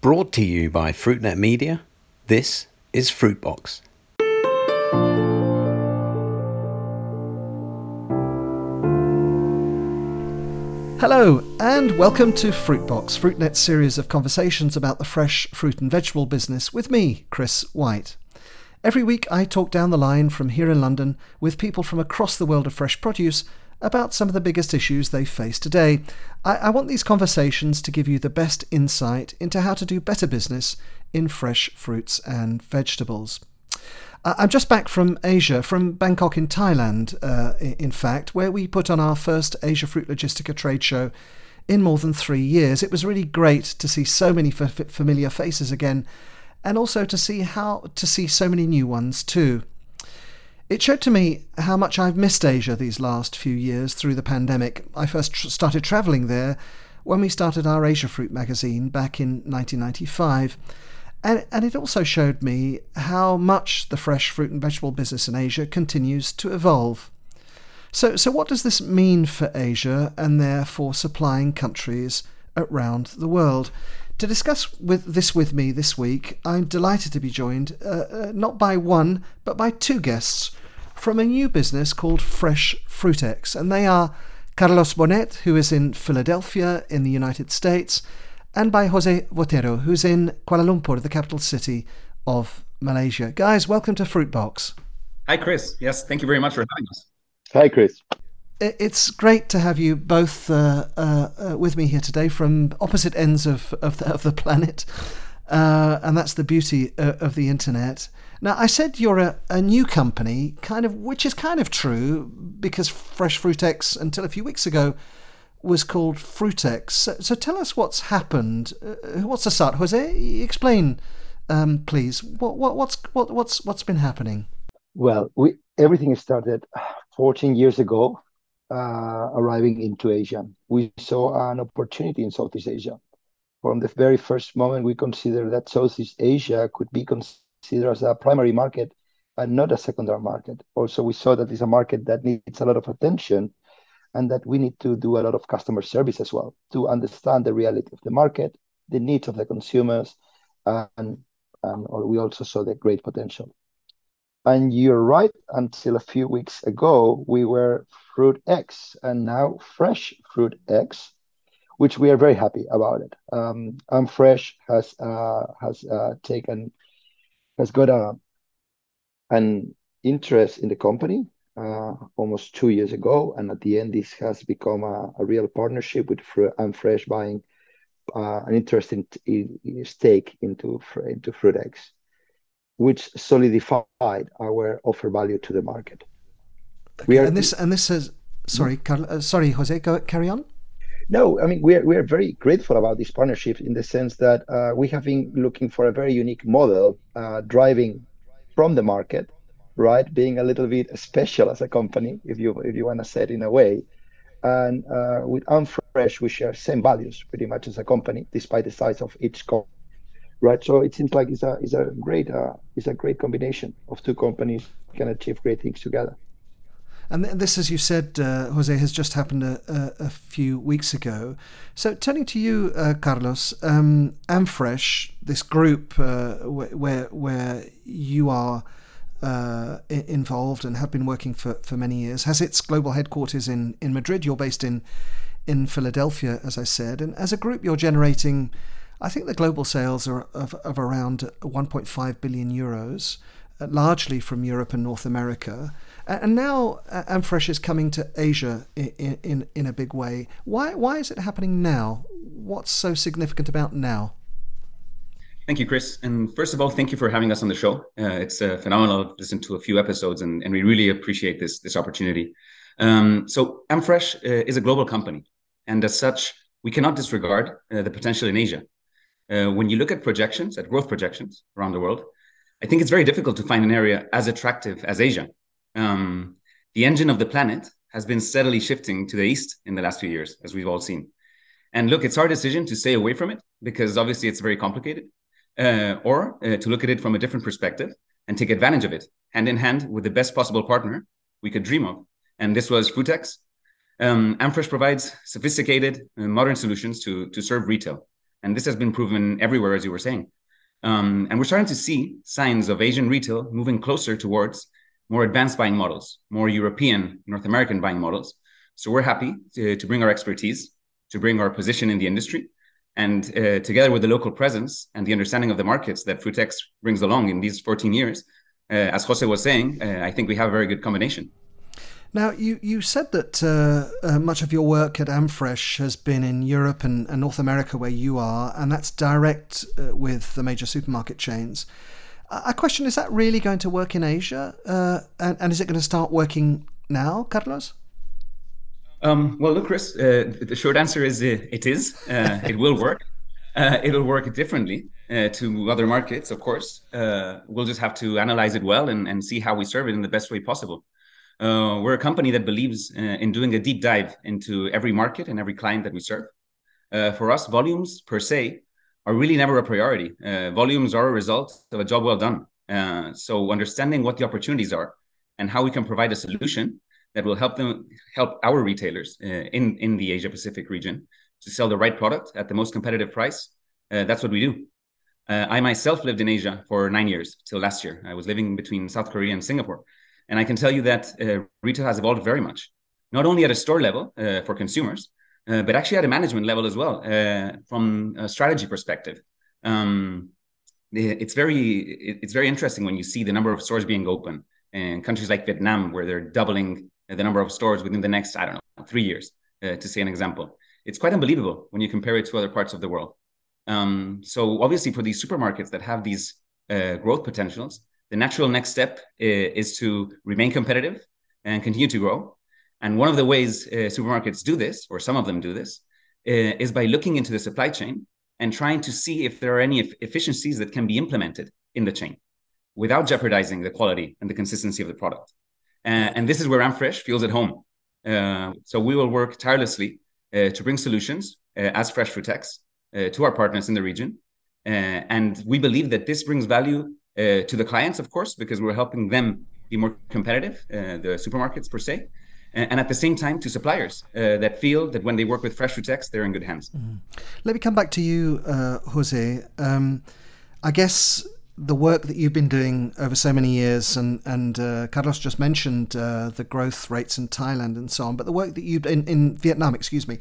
Brought to you by FruitNet Media, this is Fruitbox. Hello, and welcome to Fruitbox, Fruitnet's series of conversations about the fresh fruit and vegetable business with me, Chris White. Every week, I talk down the line from here in London with people from across the world of fresh produce about some of the biggest issues they face today. I, I, want these conversations to give you the best insight into how to do better business in fresh fruits and vegetables. I'm just back from Asia, from Bangkok in Thailand, uh, in fact, where we put on our first Asia Fruit Logistica trade show in more than three years. It was really great to see so many familiar faces again, and also to see how to see so many new ones too. It showed to me how much I've missed Asia these last few years through the pandemic. I first tr- started travelling there when we started our Asia Fruit magazine back in 1995. And, and it also showed me how much the fresh fruit and vegetable business in Asia continues to evolve. So, so what does this mean for Asia and therefore supplying countries around the world? To discuss with this with me this week, I'm delighted to be joined uh, uh, not by one but by two guests from a new business called Fresh Fruit-X, and they are Carlos Bonet, who is in Philadelphia in the United States, and by Jose Vottero, who's in Kuala Lumpur, the capital city of Malaysia. Guys, welcome to Fruitbox. Hi, Chris. Yes, thank you very much for having us. Hi, Chris. It's great to have you both uh, uh, uh, with me here today from opposite ends of, of, the, of the planet. Uh, and that's the beauty uh, of the internet. Now, I said you're a, a new company, kind of, which is kind of true because Fresh Fruit-X, until a few weeks ago, was called Fruit-X. So, so tell us what's happened. Uh, what's the start, Jose? Explain, um, please. What, what, what's what, what's what's been happening? Well, we everything started 14 years ago, Uh, arriving into Asia. We saw an opportunity in Southeast Asia. From the very first moment, we considered that Southeast Asia could be considered as a primary market and not a secondary market. Also, we saw that it's a market that needs a lot of attention and that we need to do a lot of customer service as well to understand the reality of the market, the needs of the consumers, and, and we also saw the great potential. And you're right, until a few weeks ago, we were Fruit X and now Fresh Fruit X, which we are very happy about it. Um, Fresh has uh, has uh, taken has got a an interest in the company uh, almost two years ago, and at the end, this has become a, a real partnership with Fr- Fresh buying uh, an interesting t- stake into into FruitX, which solidified our offer value to the market. Okay, we are, and this and this is sorry, Carl, uh, sorry, Jose, go carry on. No, I mean we are we are very grateful about this partnership in the sense that uh, we have been looking for a very unique model, uh, driving from the market right? Being a little bit special as a company, if you if you want to say it in a way. And uh, with Amfresh, we share same values pretty much as a company, despite the size of each company, right? So it seems like it's a it's a great uh, it's a great combination of two companies can achieve great things together. And this, as you said, uh, Jose, has just happened a, a, a, few weeks ago. So, turning to you, uh, Carlos, um, Amfresh, this group uh, where where you are uh, involved and have been working for, for many years, has its global headquarters in, in Madrid. You're based in, in Philadelphia, as I said. And as a group, you're generating, I think the global sales are of, of around 1.5 billion euros, uh, largely from Europe and North America. And now uh, Amfresh is coming to Asia in, in, in a big way. Why, why is it happening now? What's so significant about now? Thank you, Chris. And first of all, thank you for having us on the show. Uh, it's uh, phenomenal listen to a few episodes, and, and we really appreciate this this opportunity. Um, so, Amfresh uh, is a global company, and as such, we cannot disregard uh, the potential in Asia. Uh, when you look at projections, at growth projections around the world, I think it's very difficult to find an area as attractive as Asia. Um, the engine of the planet has been steadily shifting to the east in the last few years, as we've all seen. And look, it's our decision to stay away from it because obviously it's very complicated uh, or uh, to look at it from a different perspective and take advantage of it hand in hand with the best possible partner we could dream of. And this was Fruit-X. Um, Amfresh provides sophisticated, uh, modern solutions to, to serve retail. And this has been proven everywhere, as you were saying. Um, and we're starting to see signs of Asian retail moving closer towards more advanced buying models, more European, North American buying models. So we're happy to, to bring our expertise, to bring our position in the industry, and uh, together with the local presence and the understanding of the markets that Fruit-X brings along in these 14 years, uh, as Jose was saying, uh, I think we have a very good combination. Now, you, you said that uh, uh, much of your work at Amfresh has been in Europe and, and North America, where you are, and that's direct uh, with the major supermarket chains. I question is that really going to work in Asia? Uh, and, and, is it going to start working now, Carlos? Um, well, look, Chris, uh, the short answer is uh, it is. it will work. it'll work differently to other markets, of course. we'll just have to analyze it well and, and see how we serve it in the best way possible. Uh, we're a company that believes uh, in doing a deep dive into every market and every client that we serve. Uh, for us, volumes per se are really never a priority. Uh, volumes are a result of a job well done. Uh, so understanding what the opportunities are and how we can provide a solution that will help them help our retailers uh, in in the Asia Pacific region to sell the right product at the most competitive price. that's what we do. I myself lived in Asia for nine years till last year. I was living between South Korea and Singapore. And I can tell you that uh, retail has evolved very much, not only at a store level uh, for consumers, uh, but actually at a management level as well, uh, from a strategy perspective. Um, it's very it's very interesting when you see the number of stores being open in countries like Vietnam, where they're doubling the number of stores within the next I don't know three years, uh, to say an example. It's quite unbelievable when you compare it to other parts of the world. Um, so obviously, for these supermarkets that have these uh, growth potentials, the natural next step is, to remain competitive and continue to grow. And one of the ways uh, supermarkets do this, or some of them do this, uh, is by looking into the supply chain and trying to see if there are any efficiencies that can be implemented in the chain without jeopardizing the quality and the consistency of the product. Uh, and this is where Amfresh feels at home. Uh, so we will work tirelessly uh, to bring solutions uh, as Fresh Fruit-X to our partners in the region. and we believe that this brings value uh, to the clients, of course, because we're helping them be more competitive, uh, the supermarkets per se, and, at the same time to suppliers uh, that feel that when they work with Fresh Fruit-X, they're in good hands. Mm-hmm. Let me come back to you, uh, Jose. Um, I guess the work that you've been doing over so many years, and and uh, Carlos just mentioned uh, the growth rates in Thailand and so on, but the work that you've in, in Vietnam, excuse me,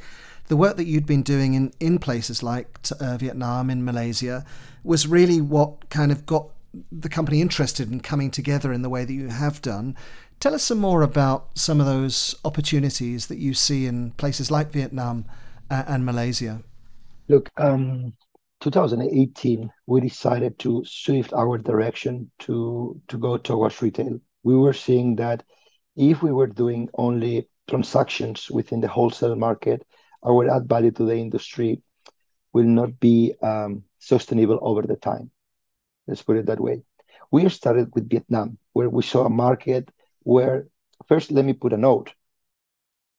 the work that you'd been doing in in places like uh, Vietnam, in Malaysia, was really what kind of got the company interested in coming together in the way that you have done. Tell us some more about some of those opportunities that you see in places like Vietnam uh, and Malaysia. Look, um, 2018, we decided to shift our direction to to go towards retail. We were seeing that if we were doing only transactions within the wholesale market, our add value to the industry will not be um, sustainable over the time. Let's put it that way. We started with Vietnam, where we saw a market where, first, let me put a note.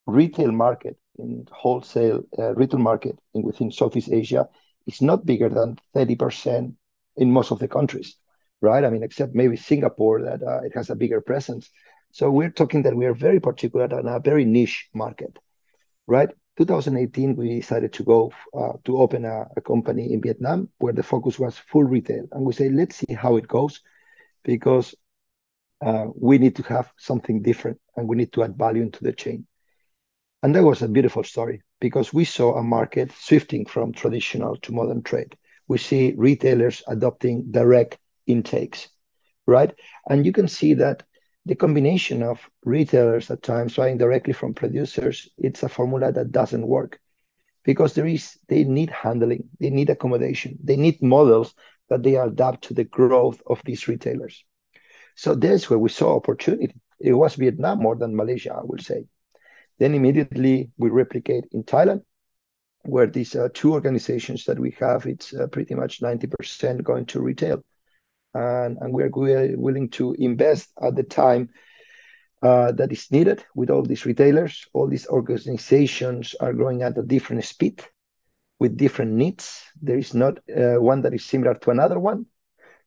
Retail market in wholesale uh, retail market in within Southeast Asia is not bigger than 30% in most of the countries, right? I mean, except maybe Singapore that uh, it has a bigger presence. So we're talking that we are very particular and a very niche market, right? 2018, we decided to go uh, to open a, a, company in Vietnam where the focus was full retail. And we say, let's see how it goes because uh, we need to have something different and we need to add value into the chain. And that was a beautiful story because we saw a market shifting from traditional to modern trade. We see retailers adopting direct intakes, right? And you can see that the combination of retailers at times buying directly from producers, it's a formula that doesn't work because there is they need handling, they need accommodation, they need models that they adapt to the growth of these retailers. So that's where we saw opportunity. It was Vietnam more than Malaysia, I would say. Then immediately we replicate in Thailand, where these uh, two organizations that we have, it's uh, pretty much 90% going to retail and, and we're willing to invest at the time uh, that is needed with all these retailers. All these organizations are growing at a different speed with different needs. There is not uh, one that is similar to another one.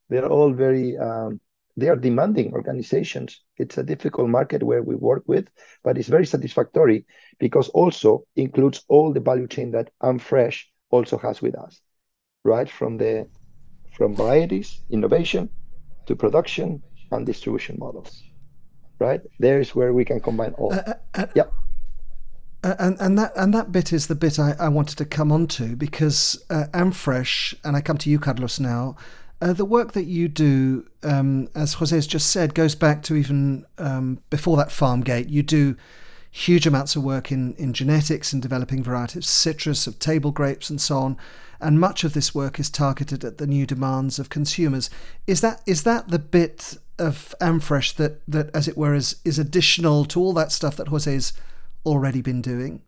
They're all very, um, they are demanding organizations. It's a difficult market where we work with, but it's very satisfactory because also includes all the value chain that Amfresh also has with us. right from the from varieties, innovation, to production and distribution models. Right there is where we can combine all. Uh, uh, uh yeah. Uh, and and that and that bit is the bit I, I wanted to come on to because uh, Amfresh, and I come to you, Carlos, now. Uh, the work that you do, um, as Jose has just said, goes back to even um, before that farm gate. You do huge amounts of work in, in genetics and developing varieties of citrus, of table grapes, and so on. And much of this work is targeted at the new demands of consumers. Is that is that the bit of Amfresh that, that as it were, is, is additional to all that stuff that Jose's already been doing?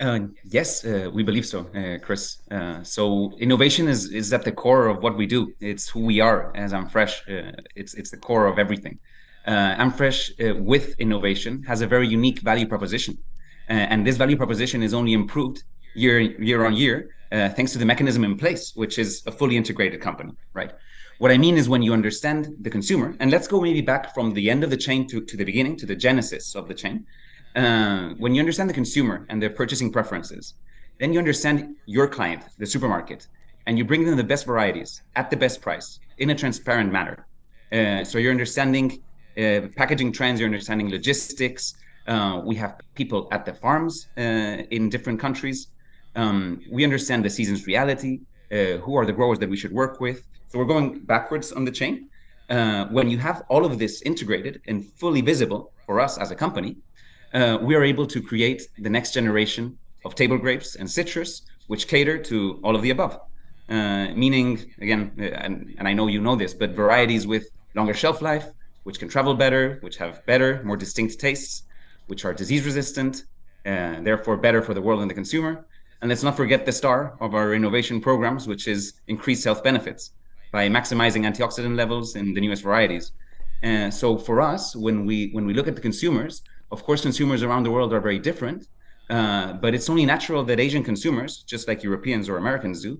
Uh, yes, uh, we believe so, uh, Chris. Uh, so innovation is is at the core of what we do. It's who we are as Amfresh. Uh, it's it's the core of everything. Uh, Amfresh with innovation has a very unique value proposition, and this value proposition is only improved year year on year thanks to the mechanism in place, which is a fully integrated company. Right. What I mean is when you understand the consumer, and let's go maybe back from the end of the chain to, to the beginning, to the genesis of the chain uh, when you understand the consumer and their purchasing preferences, then you understand your client, the supermarket, and you bring them the best varieties at the best price in a transparent manner. Uh, so you're understanding uh, packaging trends, you're understanding logistics. Uh, we have people at the farms uh, in different countries. Um, we understand the season's reality. Uh, who are the growers that we should work with? So we're going backwards on the chain. when you have all of this integrated and fully visible for us as a company, uh, we are able to create the next generation of table grapes and citrus, which cater to all of the above. Uh, meaning, again, uh, and, and I know you know this, but varieties with longer shelf life, which can travel better, which have better, more distinct tastes, which are disease resistant, and therefore better for the world and the consumer. And let's not forget the star of our innovation programs, which is increased health benefits by maximizing antioxidant levels in the newest varieties. And so for us, when we when we look at the consumers, of course, consumers around the world are very different, uh, but it's only natural that Asian consumers, just like Europeans or Americans do,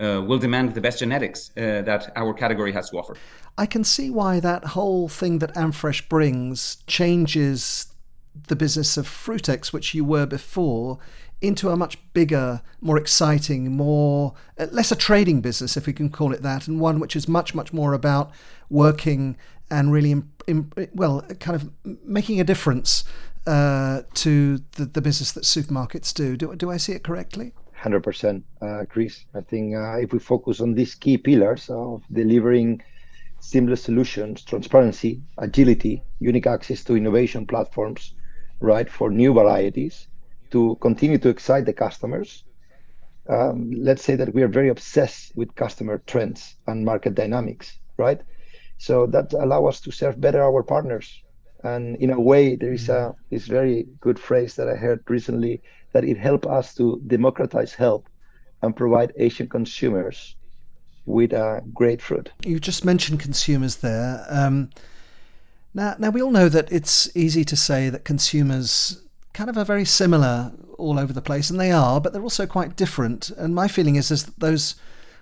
uh, will demand the best genetics uh, that our category has to offer. I can see why that whole thing that Amfresh brings changes the business of Fruit-X, which you were before, into a much bigger, more exciting, more uh, less a trading business, if we can call it that, and one which is much, much more about working and really, well, kind of making a difference uh, to the, the business that supermarkets do. Do, do I see it correctly? 100%, uh, Chris. I think uh, if we focus on these key pillars of delivering seamless solutions, transparency, agility, unique access to innovation platforms, right, for new varieties, to continue to excite the customers. Um, let's say that we are very obsessed with customer trends and market dynamics, right? So that allow us to serve better our partners. And in a way, there is a mm-hmm. this very good phrase that I heard recently that it helped us to democratize health and provide Asian consumers with a great fruit. You just mentioned consumers there. Um, now, now we all know that it's easy to say that consumers kind of are very similar all over the place, and they are, but they're also quite different. And my feeling is, is that those,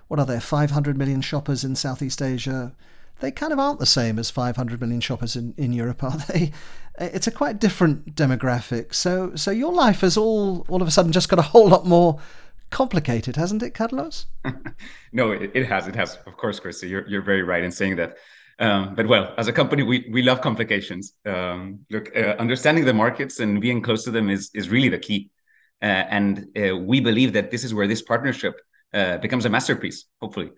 what are there, 500 million shoppers in Southeast Asia, they kind of aren't the same as 500 million shoppers in, in Europe, are they? It's a quite different demographic. So, so your life has all all of a sudden just got a whole lot more complicated, hasn't it, Carlos? no, it, it, has. It has, of course, Chris. You're you're very right in saying that. Um, but well, as a company, we we love complications. Um, look, uh, understanding the markets and being close to them is is really the key. Uh, and uh, we believe that this is where this partnership uh, becomes a masterpiece. Hopefully,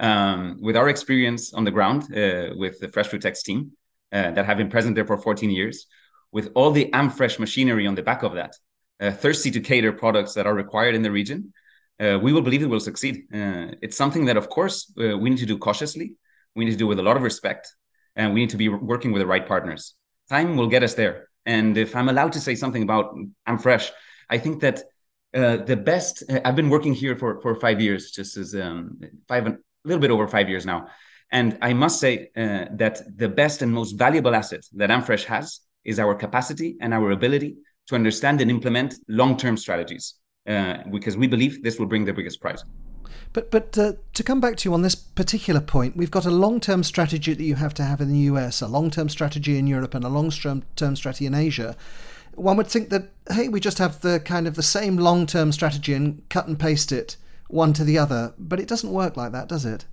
um, with our experience on the ground uh, with the Fresh Fruit Fruit-X team uh, that have been present there for 14 years, with all the Amfresh machinery on the back of that, uh, thirsty to cater products that are required in the region, uh, we will believe it will succeed. Uh, it's something that, of course, uh, we need to do cautiously. We need to do with a lot of respect, and we need to be working with the right partners. Time will get us there. And if I'm allowed to say something about Amfresh, I think that uh, the best uh, i've been working here for for five years just as um, five a little bit over five years now. And I must say uh, that the best and most valuable asset that Amfresh has is our capacity and our ability to understand and implement long-term strategies, uh, because we believe this will bring the biggest prize. But but uh, to come back to you on this particular point, we've got a long-term strategy that you have to have in the US, a long-term strategy in Europe, and a long-term strategy in Asia. One would think that hey, we just have the kind of the same long-term strategy and cut and paste it one to the other, but it doesn't work like that, does it?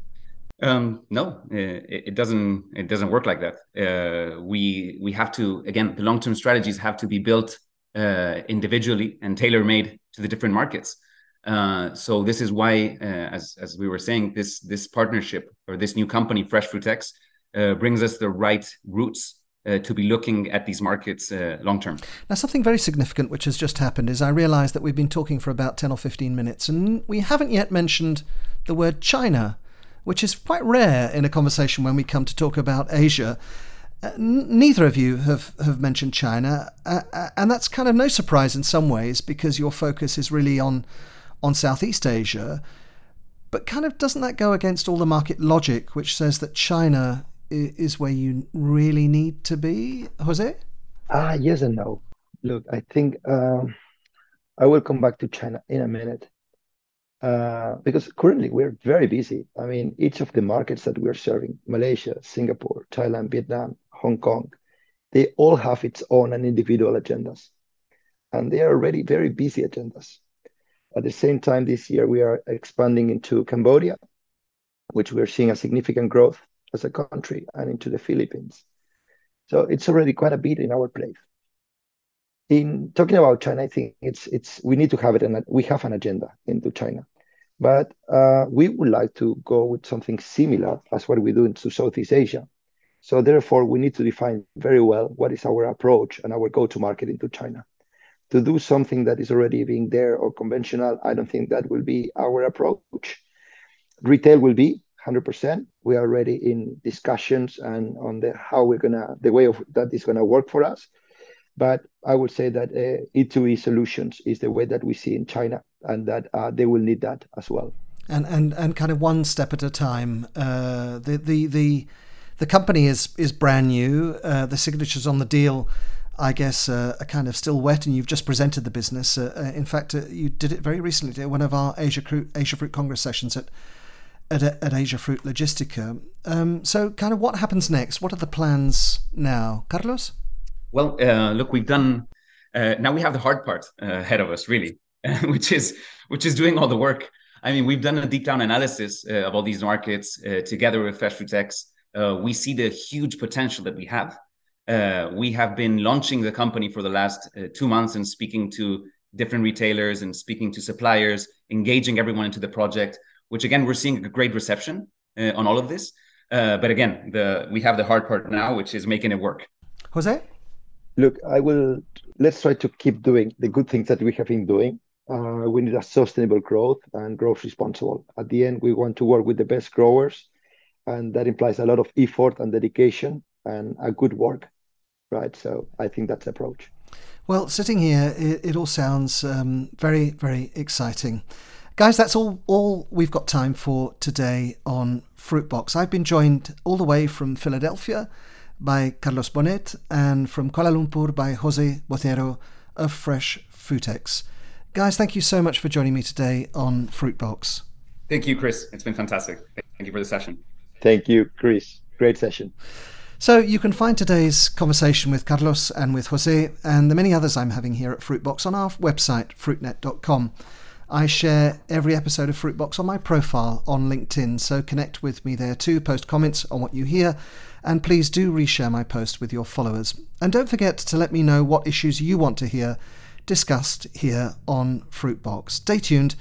Um, no, it, it, doesn't. It doesn't work like that. Uh, we we have to again. The long term strategies have to be built uh, individually and tailor made to the different markets. Uh, so this is why, uh, as as we were saying, this this partnership or this new company, Fresh Fruit-X, uh, brings us the right roots uh, to be looking at these markets uh, long term. Now, something very significant which has just happened is I realised that we've been talking for about 10 or 15 minutes and we haven't yet mentioned the word China, which is quite rare in a conversation when we come to talk about Asia. Uh, neither of you have, have mentioned China, uh, uh, and that's kind of no surprise in some ways because your focus is really on on Southeast Asia. But kind of doesn't that go against all the market logic, which says that China is where you really need to be, Jose? Ah, yes and no. Look, I think um, I will come back to China in a minute uh, because currently we're very busy. I mean, each of the markets that we're serving Malaysia, Singapore, Thailand, Vietnam, Hong Kong they all have its own and individual agendas. And they are already very busy agendas. At the same time, this year we are expanding into Cambodia, which we are seeing a significant growth as a country, and into the Philippines. So it's already quite a bit in our plate. In talking about China, I think it's it's we need to have it, and we have an agenda into China, but uh, we would like to go with something similar as what we do into Southeast Asia. So therefore, we need to define very well what is our approach and our go-to-market into China to do something that is already being there or conventional, I don't think that will be our approach. Retail will be 100%. We are already in discussions and on the how we're gonna the way of that is gonna work for us. But I would say that uh, E2E solutions is the way that we see in China, and that uh, they will need that as well. And and and kind of one step at a time. Uh, the the the the company is is brand new. Uh, the signatures on the deal I guess, uh, are kind of still wet, and you've just presented the business. Uh, uh, in fact, uh, you did it very recently at one of our Asia, Asia Fruit Congress sessions at at, at Asia Fruit Logistica. Um, so, kind of, what happens next? What are the plans now, Carlos? Well, uh, look, we've done. Uh, now we have the hard part ahead of us, really, which is which is doing all the work. I mean, we've done a deep down analysis of all these markets together with Fresh Fruit Fruit-X. we see the huge potential that we have uh, we have been launching the company for the last uh, two months and speaking to different retailers and speaking to suppliers, engaging everyone into the project. Which again, we're seeing a great reception uh, on all of this. Uh, but again, the we have the hard part now, which is making it work. Jose, look, I will. Let's try to keep doing the good things that we have been doing. Uh, we need a sustainable growth and growth responsible. At the end, we want to work with the best growers, and that implies a lot of effort and dedication and a good work, right? So I think that's the approach. Well, sitting here, it, it all sounds um, very, very exciting. Guys, that's all, all we've got time for today on Fruitbox. I've been joined all the way from Philadelphia by Carlos Bonet and from Kuala Lumpur by Jose Vottero of Fresh Fruit-X. Guys, thank you so much for joining me today on Fruitbox. Thank you, Chris. It's been fantastic. Thank you for the session. Thank you, Chris. Great session. So you can find today's conversation with Carlos and with Jose and the many others I'm having here at Fruitbox on our website, fruitnet.com. I share every episode of Fruitbox on my profile on LinkedIn, so connect with me there too, post comments on what you hear, and please do reshare my post with your followers. And don't forget to let me know what issues you want to hear discussed here on Fruitbox. Stay tuned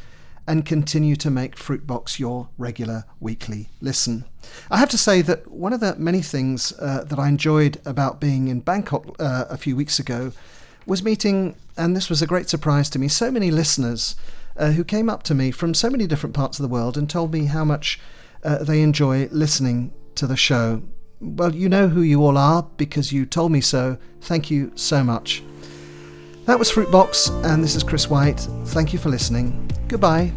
and continue to make Fruitbox your regular weekly listen. I have to say that one of the many things uh, that I enjoyed about being in Bangkok uh, a few weeks ago was meeting, and this was a great surprise to me, so many listeners uh, who came up to me from so many different parts of the world and told me how much uh, they enjoy listening to the show. Well, you know who you all are because you told me so. Thank you so much. That was Fruitbox, and this is Chris White. Thank you for listening. Goodbye.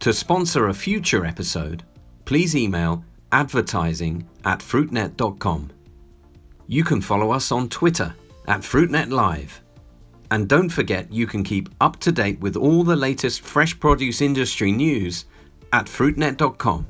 To sponsor a future episode, please email advertising at fruitnet.com. You can follow us on Twitter at FruitNet Live. And don't forget you can keep up to date with all the latest fresh produce industry news at fruitnet.com.